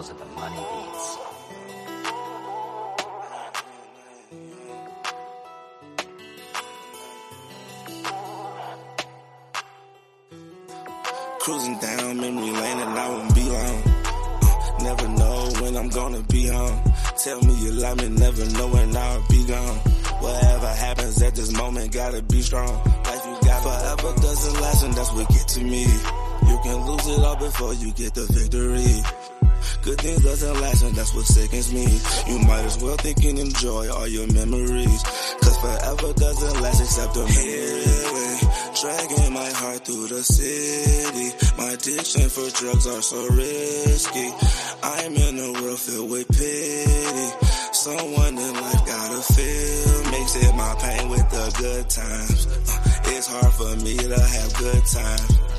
Those are the money beats. Cruising down memory lane and I won't be long. Never know when I'm gonna be home. Tell me you love me, never know when I'll be gone. Whatever happens at this moment, gotta be strong. Life you got forever doesn't last, and that's what get to me. You can lose it all before you get the victory. Good things doesn't last, and that's what sickens me. You might as well think and enjoy all your memories. Cause forever doesn't last except a memory. Dragging my heart through the city. My addiction for drugs are so risky. I'm in a world filled with pity. Someone in life gotta feel. Makes it my pain with the good times. Uh, It's hard for me to have good times.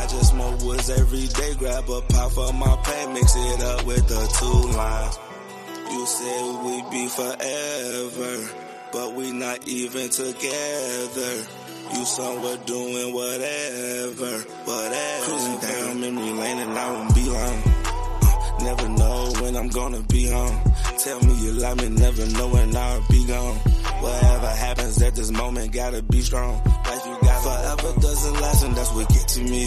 I just smoke woods every day, grab a pop for my pain, mix it up with the two lines. You said we'd be forever, but we not even together. You somewhere doing whatever, whatever. Cruising down memory lane and I won't be long. Uh, Never know when I'm gonna be home. Tell me you love me, never know when I'll be gone. Whatever happens at this moment, gotta be strong. Life you got forever doesn't last, and that's what get to me.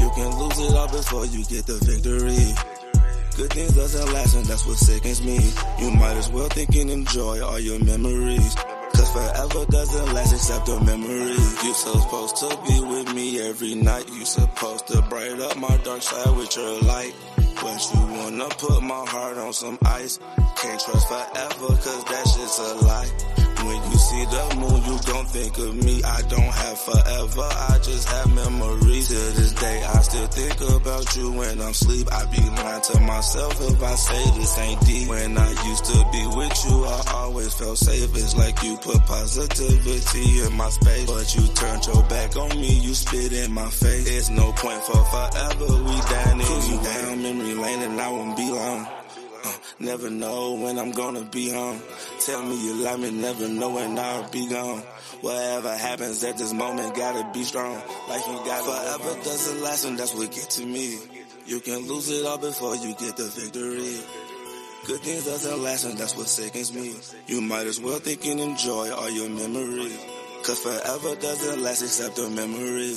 You can lose it all before you get the victory. Good things doesn't last, and that's what sickens me. You might as well think and enjoy all your memories. Cause forever doesn't last except a memory. You supposed to be with me every night. You supposed to bright up my dark side with your light. But you wanna put my heart on some ice. Can't trust forever cause that shit's a lie. When you see the moon, you gon' think of me. I don't have forever, I just have memories. To this day, I still think about you when I'm sleep. I be lying to myself if I say this ain't deep. When I used to be with you, I always felt safe. It's like you put positivity in my space. But you turned your back on me, you spit in my face. There's no point for forever, we down in down memory lane and I won't be long. Uh, never know when I'm gonna be home. Tell me you love me, never know when I'll be gone. Whatever happens at this moment, gotta be strong. Life you got forever doesn't last, and that's what get to me. You can lose it all before you get the victory. Good things doesn't last, and that's what sickens me. You might as well think and enjoy all your memories. Cause forever doesn't last except a memory.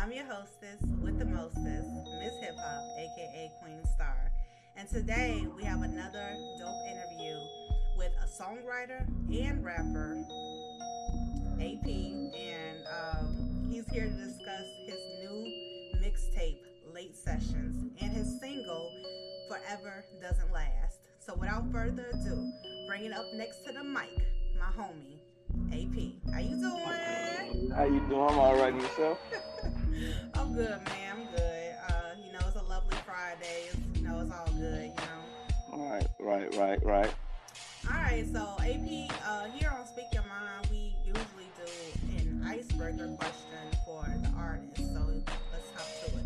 I'm your hostess with the mostest, Miss Hip Hop, aka Queen Star. And today we have another dope interview with a songwriter and rapper, AP, and um, he's here to discuss his new mixtape, Late Sessions, and his single, Forever Doesn't Last. So without further ado, bringing up next to the mic, my homie, AP. How you doing? How you doing? I'm all right. I'm good, man. I'm good. Uh, you know, it's a lovely Friday. It's, you know, it's all good. You know. All right, right, right, right. All right. So AP, uh, here on Speak Your Mind, we usually do an icebreaker question for the artist. So let's hop to it.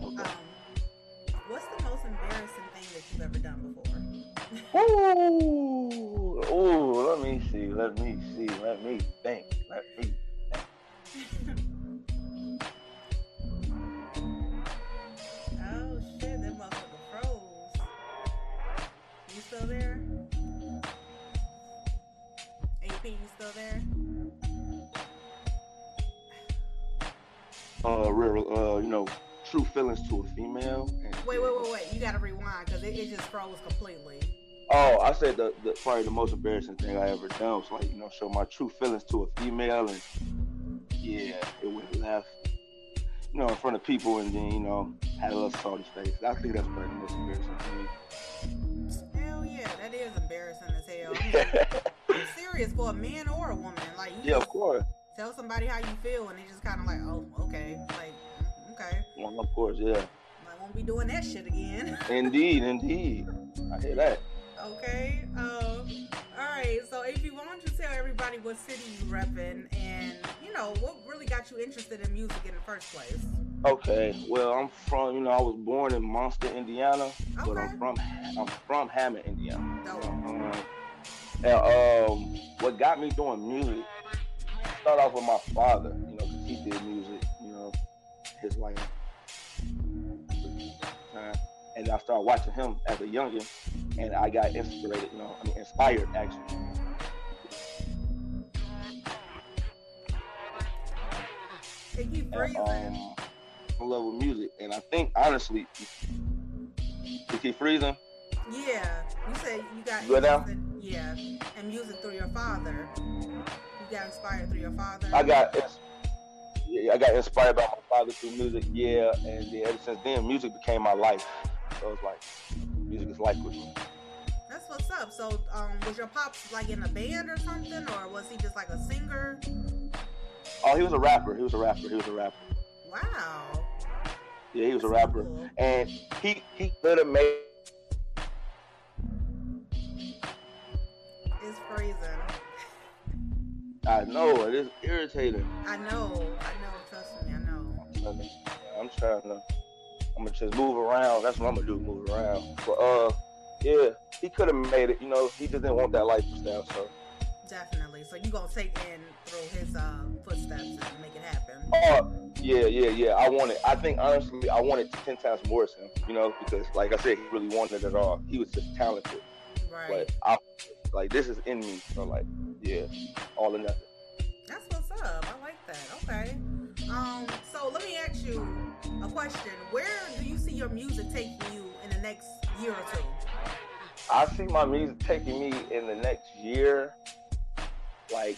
Um, what's the most embarrassing thing that you've ever done before? Ooh, ooh. Let me see. Let me see. Let me think. Let me. Oh Uh, real, uh, you know, true feelings to a female. And, Wait, wait, wait, wait. You gotta rewind because it, it just froze completely. Oh, I said the, the probably the most embarrassing thing I ever done was like you know show my true feelings to a female and yeah, it went left. You know, in front of people, and then you know had a little salty face. I think that's probably the most embarrassing thing. Hell yeah, that is embarrassing as hell. I mean, I'm serious for a man or a woman. Like yeah, of course. Tell somebody how you feel, and they just kind of like, oh, okay, like okay. Well, of course, yeah. I won't be doing that shit again. indeed, indeed. I hear that. Okay. Uh, all right. So, if you want to tell everybody what city you repping, and you know what really got you interested in music in the first place. Okay. Well, I'm from. You know, I was born in Munster, Indiana, okay. but I'm from I'm from Hammond, Indiana. Dope. Um, and um, what got me doing music? Start off with my father. You know, because he did music. You know, his life and I started watching him as a youngin, and I got inspired. You know, I mean, inspired actually. Keep freezing. Um, I love with music, and I think honestly, you keep freezing. Yeah, you said you got good now. Yeah, and music through your father. Got inspired through your father. I got. I got inspired by my father through music, yeah, and then ever since then, music became my life. So it's like music is life with me. That's what's up. So, um, was your pops like in a band or something, or was he just like a singer? Oh, he was a rapper. He was a rapper. He was a rapper. Wow. Yeah, he was That's a rapper, cool. and he he could have made. It's freezing. I know it is irritating. I know. I know. Trust me. I know. I'm trying to. I'm gonna just move around. That's what I'm gonna do, move around. But uh, yeah, he could have made it. You know, he just didn't want that lifestyle. So definitely. So you gonna take in through his uh, footsteps and make it happen? Oh yeah, yeah, yeah. I want it. I think honestly, I wanted ten times more than him. You know, because like I said, he really wanted it all. He was just talented. Right. But I like this is in me. So like, yeah, all or nothing. That's what's up. I like that. Okay. Um, so let me ask you a question. Where do you see your music taking you in the next year or two? I see my music taking me in the next year, like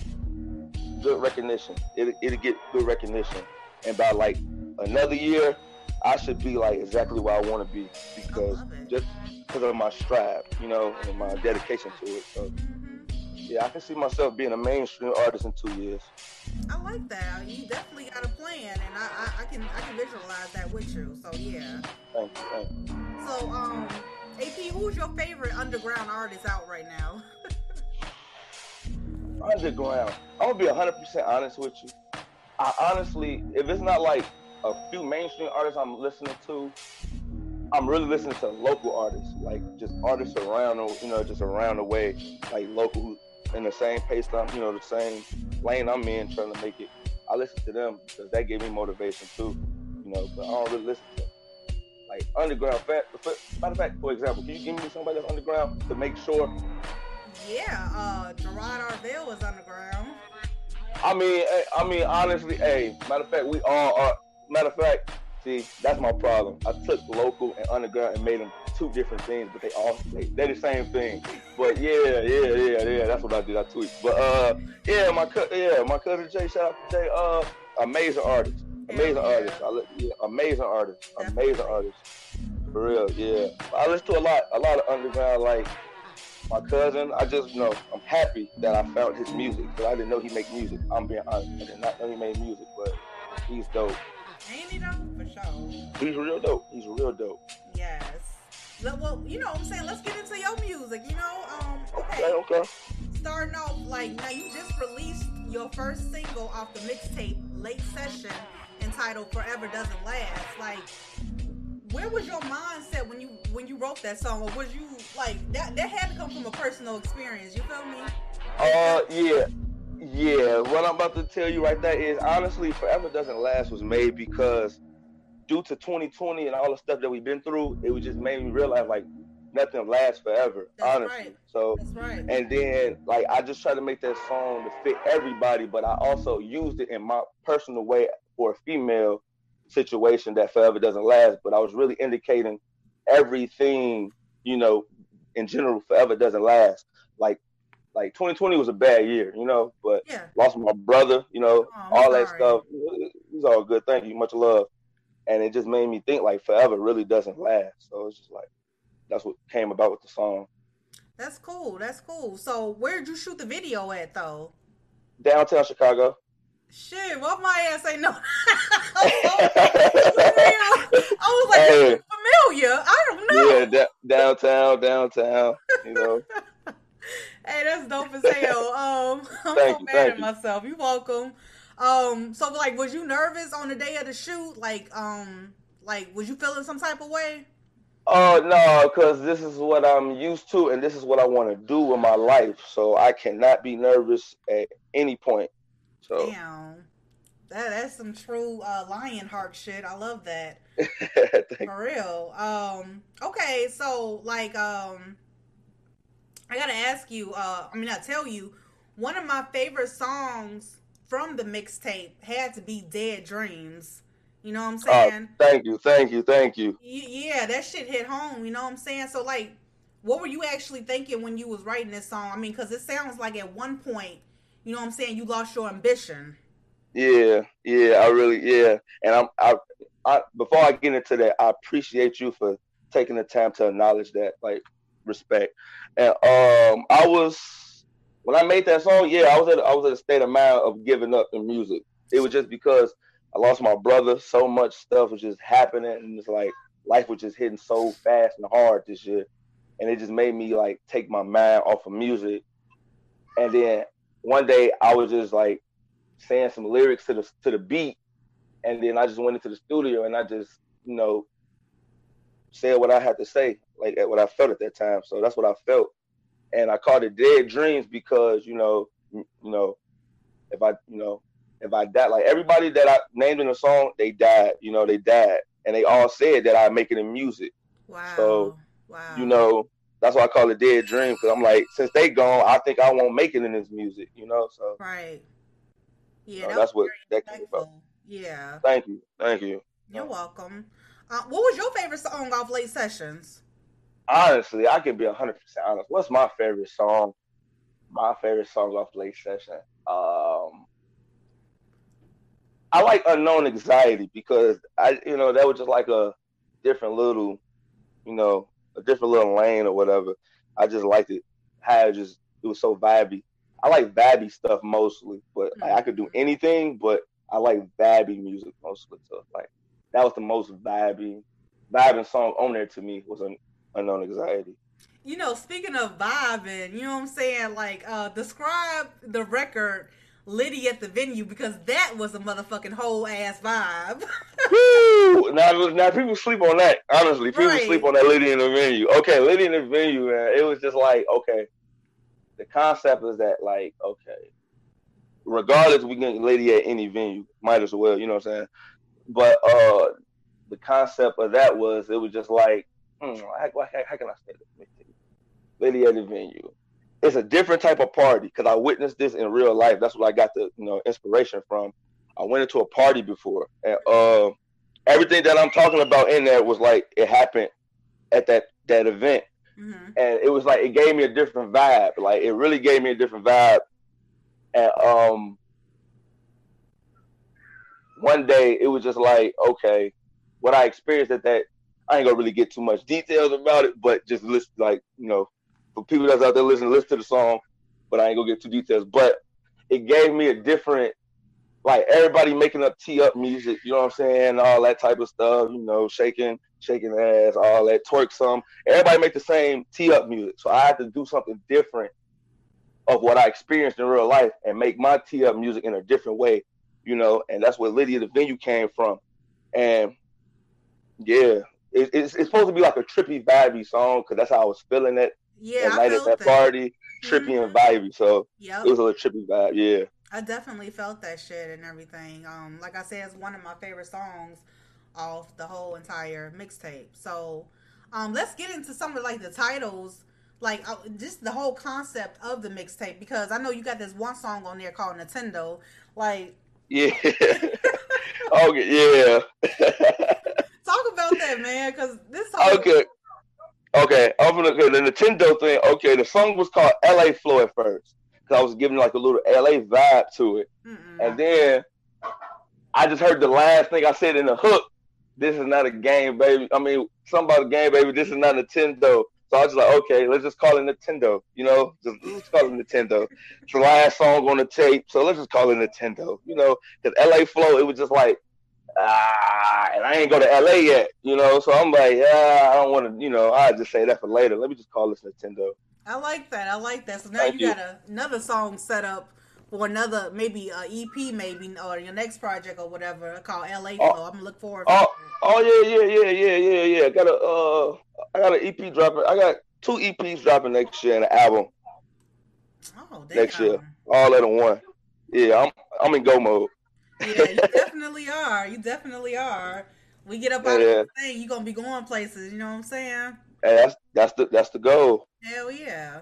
good recognition. It, it'll get good recognition. And by like another year, I should be like exactly where I want to be because just because of my strive, you know, and my dedication to it. So yeah, I can see myself being a mainstream artist in two years. I like that. You definitely got a plan, and I, I, I can I can visualize that with you. So yeah. Thank you. Thank you. So um, AP, who's your favorite underground artist out right now? underground. I'm gonna be hundred percent honest with you. I honestly, if it's not like a few mainstream artists I'm listening to, I'm really listening to local artists, like just artists around, you know, just around the way, like local in the same pace I'm, you know, the same lane I'm in, trying to make it. I listen to them because that gave me motivation too, you know. But I don't really listen to like underground. Fat, matter of fact, for example, can you give me somebody that's underground to make sure? Yeah, uh, Gerard Arville was underground. I mean, eh, I mean, honestly, hey, matter of fact, we all are. Matter of fact, see, that's my problem. I took local and underground and made them two different things, but they all they, they're the same thing. But yeah, yeah, yeah, yeah. That's what I did. I tweet. But uh, yeah, my cut, yeah, my cousin Jay. Shout out to Jay. Uh, amazing artist. Amazing yeah. artist. I, yeah, amazing artist. Amazing artist. For real, yeah. I listen to a lot, a lot of underground. Like my cousin, I just you know I'm happy that I found his music because I didn't know he make music. I'm being honest. I did not know he made music, but he's dope. Ain't he though? For sure. He's real dope. He's real dope. Yes. Well, you know what I'm saying? Let's get into your music, you know? Um, okay. Okay, okay. Starting off, like, now you just released your first single off the mixtape, Late Session, entitled Forever Doesn't Last. Like, where was your mindset when you when you wrote that song or was you like that that had to come from a personal experience you feel me uh yeah yeah what i'm about to tell you right there is honestly forever doesn't last was made because due to 2020 and all the stuff that we've been through, it was just made me realize like nothing lasts forever. That's honestly. Right. So right. and then like I just tried to make that song to fit everybody, but I also used it in my personal way for a female situation that forever doesn't last. But I was really indicating everything, you know, in general, forever doesn't last. Like like 2020 was a bad year, you know, but yeah. lost my brother, you know, oh, all sorry. that stuff. It was all good. Thank you. Much love. And it just made me think like forever really doesn't last. So it's just like that's what came about with the song. That's cool. That's cool. So where did you shoot the video at though? Downtown Chicago. Shit, what my ass ain't know. I was like, hey. familiar. I don't know. Yeah, downtown, downtown. You know. hey, that's dope as hell. Um, I'm thank so you, mad at you. myself. You're welcome. Um, so like, was you nervous on the day of the shoot? Like, um, like, was you feeling some type of way? Oh uh, no, because this is what I'm used to, and this is what I want to do with my life. So I cannot be nervous at any point. So damn, that that's some true uh, lion heart shit. I love that. For real. Um. Okay. So like, um, I gotta ask you. Uh, I mean, I tell you, one of my favorite songs from the mixtape had to be "Dead Dreams." You know what I'm oh, saying? Uh, thank you, thank you, thank you. Yeah, that shit hit home. You know what I'm saying? So like, what were you actually thinking when you was writing this song? I mean, because it sounds like at one point, you know what I'm saying, you lost your ambition. Yeah, yeah, I really, yeah, and I'm, I, I, before I get into that, I appreciate you for taking the time to acknowledge that, like, respect. And um, I was when I made that song, yeah, I was at, I was at a state of mind of giving up in music. It was just because I lost my brother. So much stuff was just happening, and it's like life was just hitting so fast and hard this year, and it just made me like take my mind off of music. And then one day I was just like saying some lyrics to the to the beat, and then I just went into the studio and I just you know said what I had to say, like what I felt at that time. So that's what I felt, and I called it Dead Dreams because you know you know if I you know if I died, like everybody that I named in the song, they died. You know, they died, and they all said that I make it in music. Wow. So, wow. you know, that's why I call it dead dream because I'm like, since they gone, I think I won't make it in this music. You know, so right. Yeah, that that's what that came about. Yeah. Thank you, thank you. You're welcome. Uh, what was your favorite song off Late Sessions? Honestly, I can be hundred percent honest. What's my favorite song? My favorite song off Late Session. Um, I like unknown anxiety because I, you know, that was just like a different little, you know, a different little lane or whatever. I just liked it. How it just it was so vibey. I like vibey stuff mostly, but mm-hmm. I could do anything. But I like vibey music mostly. So like that was the most vibey, vibing song on there to me was an unknown anxiety. You know, speaking of vibing, you know what I'm saying? Like, uh, describe the record Liddy at the venue because that was a motherfucking whole ass vibe. Woo! Now, now people sleep on that. Honestly, people right. sleep on that Liddy in the venue. Okay, Liddy in the venue, man. It was just like, okay, the concept is that like, okay, regardless, we can Liddy at any venue. Might as well, you know what I'm saying? But uh, the concept of that was it was just like, hmm, how, how, how can I say this? Liddy at the venue it's a different type of party because I witnessed this in real life. That's what I got the you know inspiration from. I went into a party before, and uh, everything that I'm talking about in there was like it happened at that that event, mm-hmm. and it was like it gave me a different vibe. Like it really gave me a different vibe, and um, one day it was just like okay, what I experienced at that. I ain't gonna really get too much details about it, but just list like you know for people that's out there listening, listen to the song, but I ain't gonna get too details. But it gave me a different, like everybody making up tee up music, you know what I'm saying, all that type of stuff, you know, shaking, shaking ass, all that twerk some. Everybody make the same tee up music, so I had to do something different of what I experienced in real life and make my tee up music in a different way, you know, and that's where Lydia the venue came from, and yeah. It, it's, it's supposed to be like a trippy, vibey song because that's how I was feeling it yeah, that night at that, that. party, trippy mm-hmm. and vibey. So yep. it was a little trippy vibe. Yeah. I definitely felt that shit and everything. Um, like I said, it's one of my favorite songs off the whole entire mixtape. So, um, let's get into some of like the titles, like uh, just the whole concept of the mixtape because I know you got this one song on there called Nintendo. Like, yeah, okay, yeah. That, man, because this whole okay. Okay, I'm gonna okay, the Nintendo thing. Okay, the song was called LA Flow at first because I was giving like a little LA vibe to it, Mm-mm. and then I just heard the last thing I said in the hook, this is not a game, baby. I mean, a game, baby. This is not Nintendo. So I was like, okay, let's just call it Nintendo. You know, just let's call it Nintendo. It's the last song on the tape, so let's just call it Nintendo. You know, because LA Flow, it was just like, ah, and I ain't go to LA yet. You know, so I'm like, yeah, I don't want to. You know, I just say that for later. Let me just call this Nintendo. I like that. I like that. So now you, you got a, another song set up for another maybe a EP maybe or your next project or whatever called LA oh, I'm gonna look forward. Oh, oh yeah, yeah, yeah, yeah, yeah, yeah. Got a uh, I got an EP dropping. I got two EPs dropping next year and an album. Oh, damn. next year, all in one. Yeah, I'm I'm in go mode. Yeah, you definitely are. You definitely are. We get up out yeah. of the thing, you gonna be going places. You know what I'm saying? Hey, that's that's the that's the goal. Hell yeah.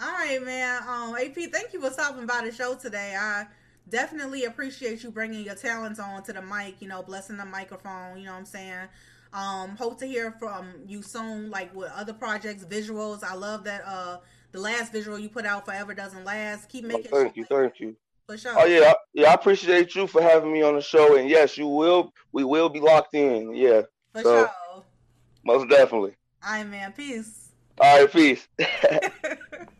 All right, man. Um, AP, thank you for stopping by the show today. I definitely appreciate you bringing your talents on to the mic. You know, blessing the microphone. You know what I'm saying. Um, hope to hear from you soon, like with other projects, visuals. I love that. Uh, the last visual you put out, "Forever Doesn't Last." Keep making. Oh, thank you, thank you. For sure. Oh yeah, yeah. I appreciate you for having me on the show, and yes, you will. We will be locked in. Yeah. For so, sure. Most definitely. All right, man. Peace. All right, peace.